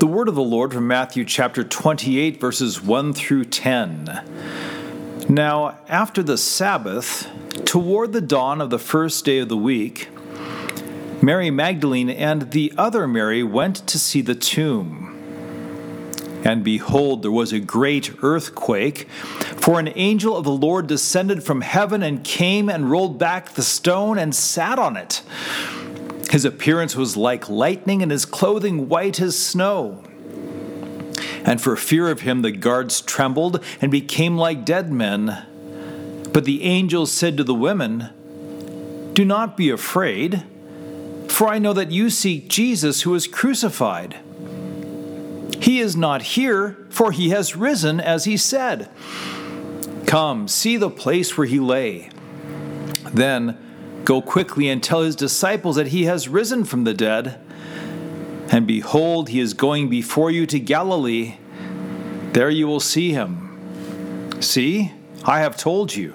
The word of the Lord from Matthew chapter 28, verses 1 through 10. Now, after the Sabbath, toward the dawn of the first day of the week, Mary Magdalene and the other Mary went to see the tomb. And behold, there was a great earthquake, for an angel of the Lord descended from heaven and came and rolled back the stone and sat on it. His appearance was like lightning, and his clothing white as snow. And for fear of him, the guards trembled and became like dead men. But the angel said to the women, Do not be afraid, for I know that you seek Jesus who was crucified. He is not here, for he has risen, as he said. Come, see the place where he lay. Then, Go quickly and tell his disciples that he has risen from the dead. And behold, he is going before you to Galilee. There you will see him. See, I have told you.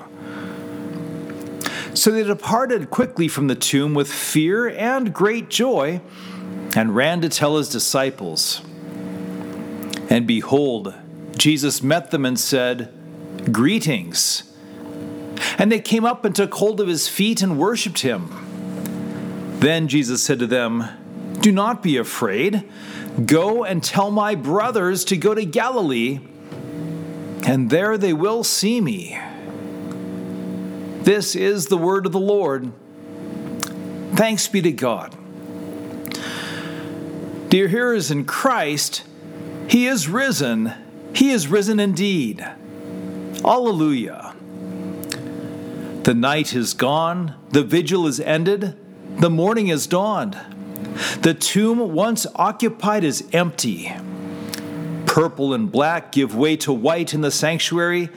So they departed quickly from the tomb with fear and great joy, and ran to tell his disciples. And behold, Jesus met them and said, Greetings. And they came up and took hold of his feet and worshipped him. Then Jesus said to them, Do not be afraid. Go and tell my brothers to go to Galilee, and there they will see me. This is the word of the Lord. Thanks be to God. Dear hearers in Christ, He is risen. He is risen indeed. Alleluia. The night is gone, the vigil is ended, the morning has dawned. The tomb once occupied is empty. Purple and black give way to white in the sanctuary.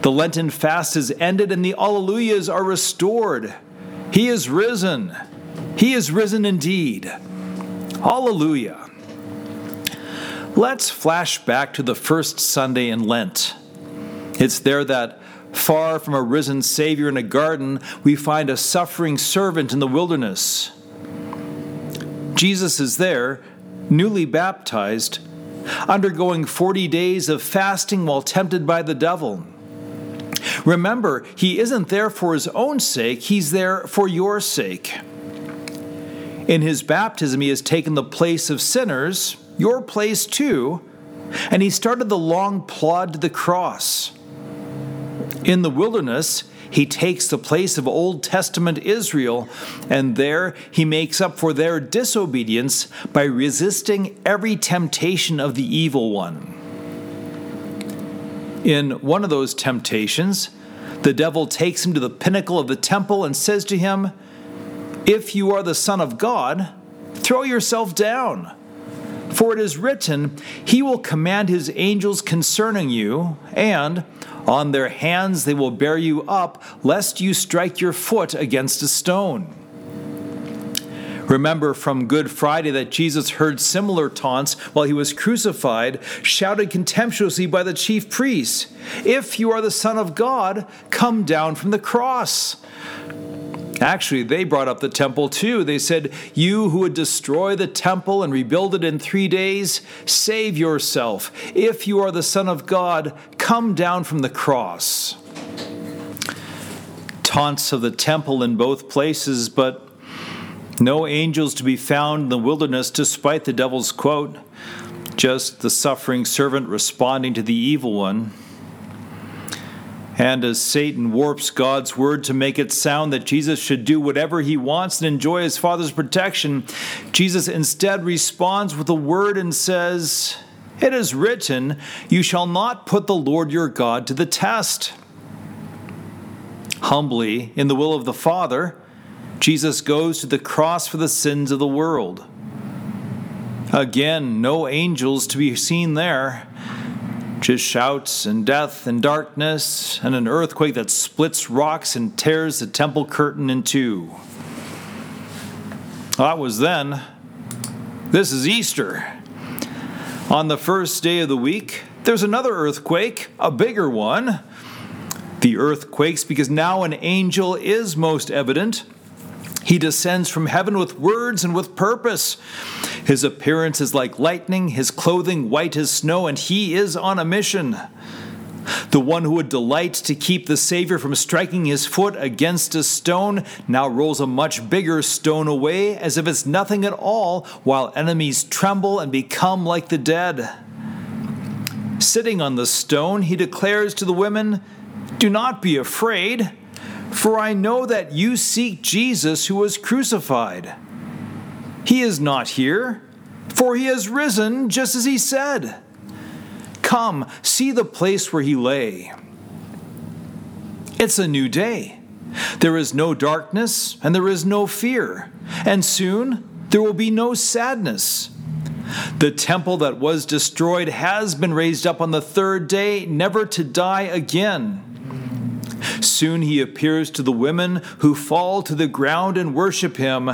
The Lenten fast is ended and the Alleluias are restored. He is risen. He is risen indeed. Alleluia. Let's flash back to the first Sunday in Lent. It's there that Far from a risen Savior in a garden, we find a suffering servant in the wilderness. Jesus is there, newly baptized, undergoing 40 days of fasting while tempted by the devil. Remember, he isn't there for his own sake, he's there for your sake. In his baptism, he has taken the place of sinners, your place too, and he started the long plod to the cross. In the wilderness, he takes the place of Old Testament Israel, and there he makes up for their disobedience by resisting every temptation of the evil one. In one of those temptations, the devil takes him to the pinnacle of the temple and says to him, If you are the Son of God, throw yourself down. For it is written, He will command His angels concerning you, and on their hands they will bear you up, lest you strike your foot against a stone. Remember from Good Friday that Jesus heard similar taunts while he was crucified, shouted contemptuously by the chief priests If you are the Son of God, come down from the cross. Actually, they brought up the temple too. They said, You who would destroy the temple and rebuild it in three days, save yourself. If you are the Son of God, come down from the cross. Taunts of the temple in both places, but no angels to be found in the wilderness despite the devil's quote, just the suffering servant responding to the evil one. And as Satan warps God's word to make it sound that Jesus should do whatever he wants and enjoy his Father's protection, Jesus instead responds with a word and says, It is written, You shall not put the Lord your God to the test. Humbly, in the will of the Father, Jesus goes to the cross for the sins of the world. Again, no angels to be seen there just shouts and death and darkness and an earthquake that splits rocks and tears the temple curtain in two. That was then. This is Easter. On the first day of the week, there's another earthquake, a bigger one. The earth quakes because now an angel is most evident. He descends from heaven with words and with purpose. His appearance is like lightning, his clothing white as snow, and he is on a mission. The one who would delight to keep the Savior from striking his foot against a stone now rolls a much bigger stone away as if it's nothing at all, while enemies tremble and become like the dead. Sitting on the stone, he declares to the women, Do not be afraid, for I know that you seek Jesus who was crucified. He is not here, for he has risen just as he said. Come, see the place where he lay. It's a new day. There is no darkness and there is no fear, and soon there will be no sadness. The temple that was destroyed has been raised up on the third day, never to die again. Soon he appears to the women who fall to the ground and worship him.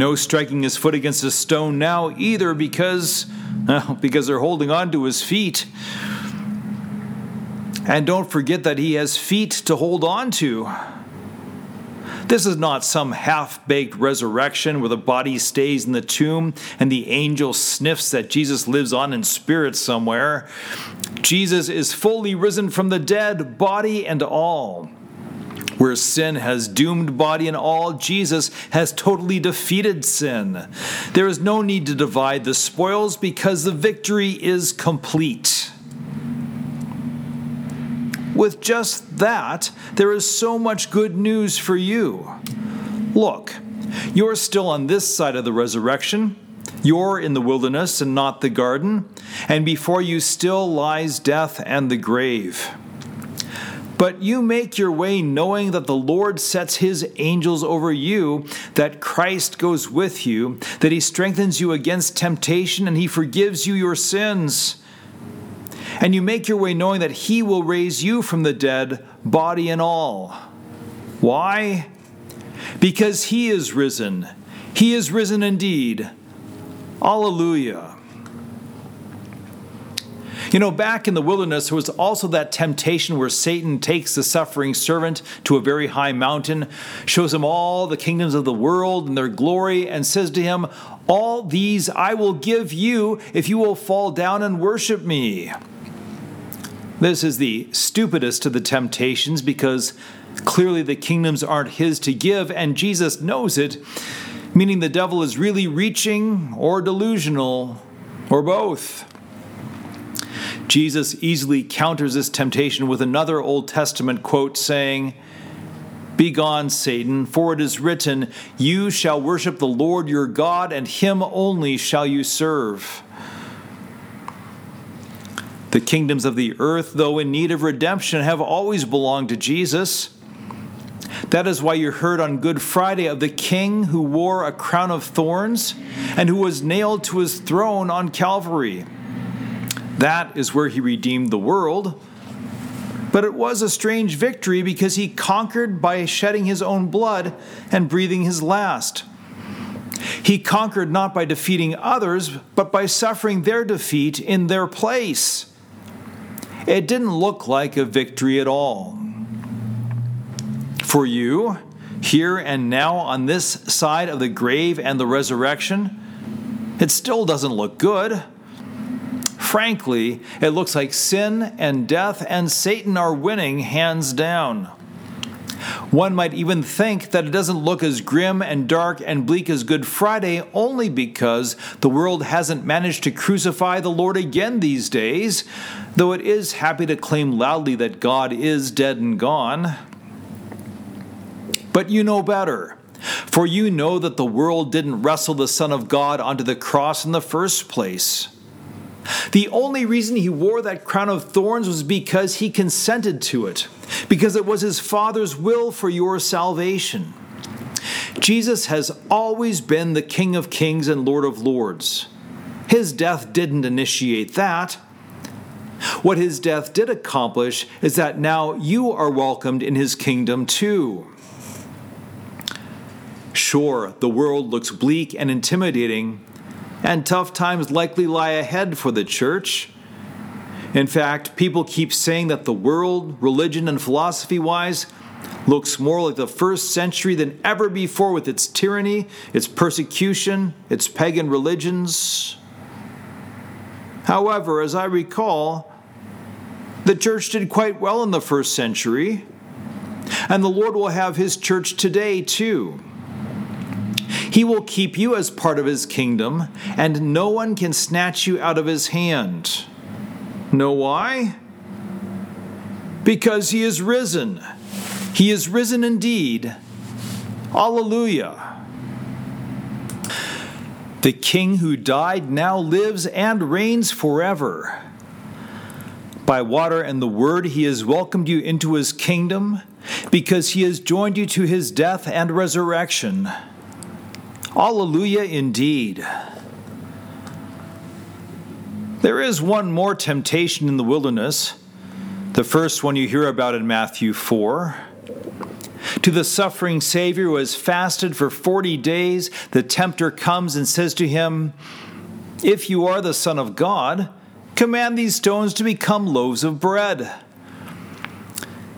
No striking his foot against a stone now either because well, because they're holding on to his feet. And don't forget that he has feet to hold on to. This is not some half baked resurrection where the body stays in the tomb and the angel sniffs that Jesus lives on in spirit somewhere. Jesus is fully risen from the dead, body and all. Where sin has doomed body and all, Jesus has totally defeated sin. There is no need to divide the spoils because the victory is complete. With just that, there is so much good news for you. Look, you're still on this side of the resurrection. You're in the wilderness and not the garden, and before you still lies death and the grave. But you make your way knowing that the Lord sets his angels over you, that Christ goes with you, that he strengthens you against temptation, and he forgives you your sins. And you make your way knowing that he will raise you from the dead, body and all. Why? Because he is risen. He is risen indeed. Alleluia. You know, back in the wilderness, there was also that temptation where Satan takes the suffering servant to a very high mountain, shows him all the kingdoms of the world and their glory, and says to him, All these I will give you if you will fall down and worship me. This is the stupidest of the temptations because clearly the kingdoms aren't his to give, and Jesus knows it, meaning the devil is really reaching or delusional or both. Jesus easily counters this temptation with another Old Testament quote saying, Begone, Satan, for it is written, You shall worship the Lord your God, and him only shall you serve. The kingdoms of the earth, though in need of redemption, have always belonged to Jesus. That is why you heard on Good Friday of the king who wore a crown of thorns and who was nailed to his throne on Calvary. That is where he redeemed the world. But it was a strange victory because he conquered by shedding his own blood and breathing his last. He conquered not by defeating others, but by suffering their defeat in their place. It didn't look like a victory at all. For you, here and now on this side of the grave and the resurrection, it still doesn't look good. Frankly, it looks like sin and death and Satan are winning hands down. One might even think that it doesn't look as grim and dark and bleak as Good Friday only because the world hasn't managed to crucify the Lord again these days, though it is happy to claim loudly that God is dead and gone. But you know better. For you know that the world didn't wrestle the Son of God onto the cross in the first place. The only reason he wore that crown of thorns was because he consented to it, because it was his Father's will for your salvation. Jesus has always been the King of kings and Lord of lords. His death didn't initiate that. What his death did accomplish is that now you are welcomed in his kingdom too. Sure, the world looks bleak and intimidating, and tough times likely lie ahead for the church. In fact, people keep saying that the world, religion, and philosophy wise, looks more like the first century than ever before with its tyranny, its persecution, its pagan religions. However, as I recall, the church did quite well in the first century, and the Lord will have his church today too. He will keep you as part of his kingdom, and no one can snatch you out of his hand. Know why? Because he is risen. He is risen indeed. Alleluia. The King who died now lives and reigns forever. By water and the word, he has welcomed you into his kingdom because he has joined you to his death and resurrection. Alleluia indeed. There is one more temptation in the wilderness, the first one you hear about in Matthew 4. To the suffering Savior who has fasted for 40 days, the tempter comes and says to him, If you are the Son of God, command these stones to become loaves of bread.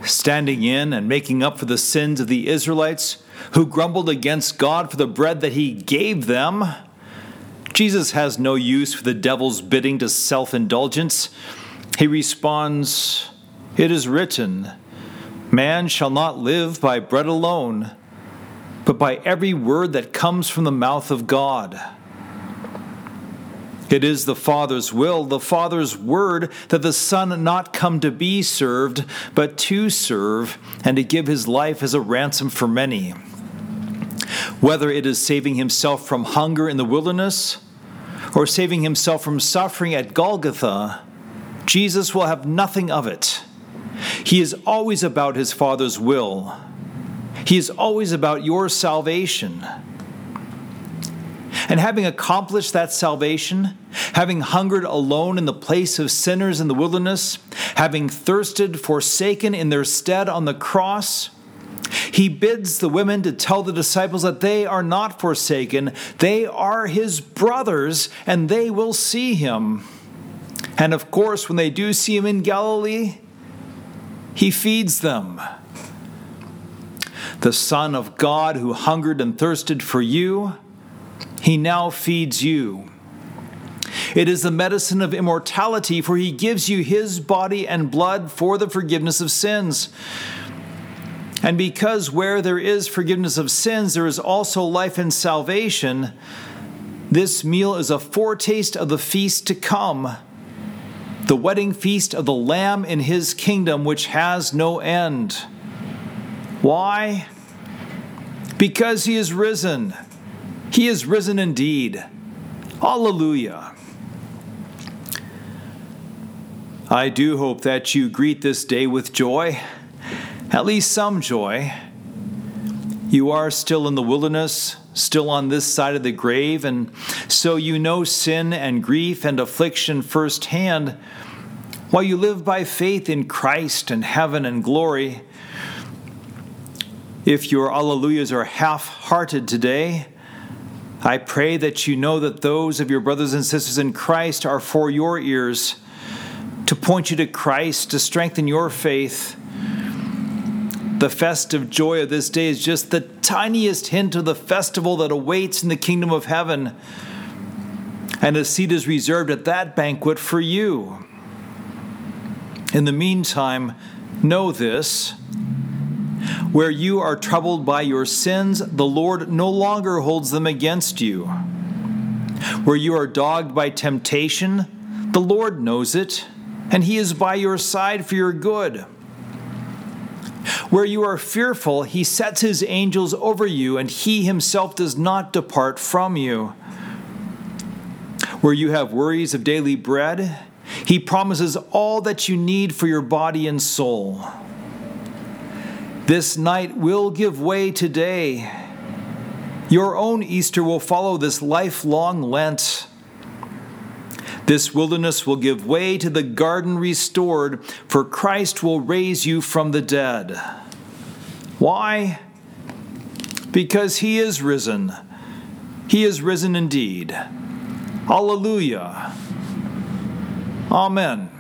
Standing in and making up for the sins of the Israelites who grumbled against God for the bread that he gave them, Jesus has no use for the devil's bidding to self indulgence. He responds, It is written, Man shall not live by bread alone, but by every word that comes from the mouth of God. It is the Father's will, the Father's word, that the Son not come to be served, but to serve, and to give his life as a ransom for many. Whether it is saving himself from hunger in the wilderness, or saving himself from suffering at Golgotha, Jesus will have nothing of it. He is always about his Father's will. He is always about your salvation. And having accomplished that salvation, having hungered alone in the place of sinners in the wilderness, having thirsted forsaken in their stead on the cross, he bids the women to tell the disciples that they are not forsaken, they are his brothers, and they will see him. And of course, when they do see him in Galilee, he feeds them. The Son of God who hungered and thirsted for you, he now feeds you. It is the medicine of immortality, for he gives you his body and blood for the forgiveness of sins. And because where there is forgiveness of sins, there is also life and salvation, this meal is a foretaste of the feast to come the wedding feast of the Lamb in his kingdom, which has no end. Why? Because he is risen. He is risen indeed. Alleluia. I do hope that you greet this day with joy, at least some joy. You are still in the wilderness, still on this side of the grave, and so you know sin and grief and affliction firsthand, while you live by faith in Christ and heaven and glory. If your alleluias are half hearted today, I pray that you know that those of your brothers and sisters in Christ are for your ears, to point you to Christ, to strengthen your faith the festive joy of this day is just the tiniest hint of the festival that awaits in the kingdom of heaven. And a seat is reserved at that banquet for you. In the meantime, know this. Where you are troubled by your sins, the Lord no longer holds them against you. Where you are dogged by temptation, the Lord knows it, and He is by your side for your good. Where you are fearful, he sets his angels over you, and he himself does not depart from you. Where you have worries of daily bread, he promises all that you need for your body and soul. This night will give way today. Your own Easter will follow this lifelong Lent. This wilderness will give way to the garden restored, for Christ will raise you from the dead. Why? Because he is risen. He is risen indeed. Alleluia. Amen.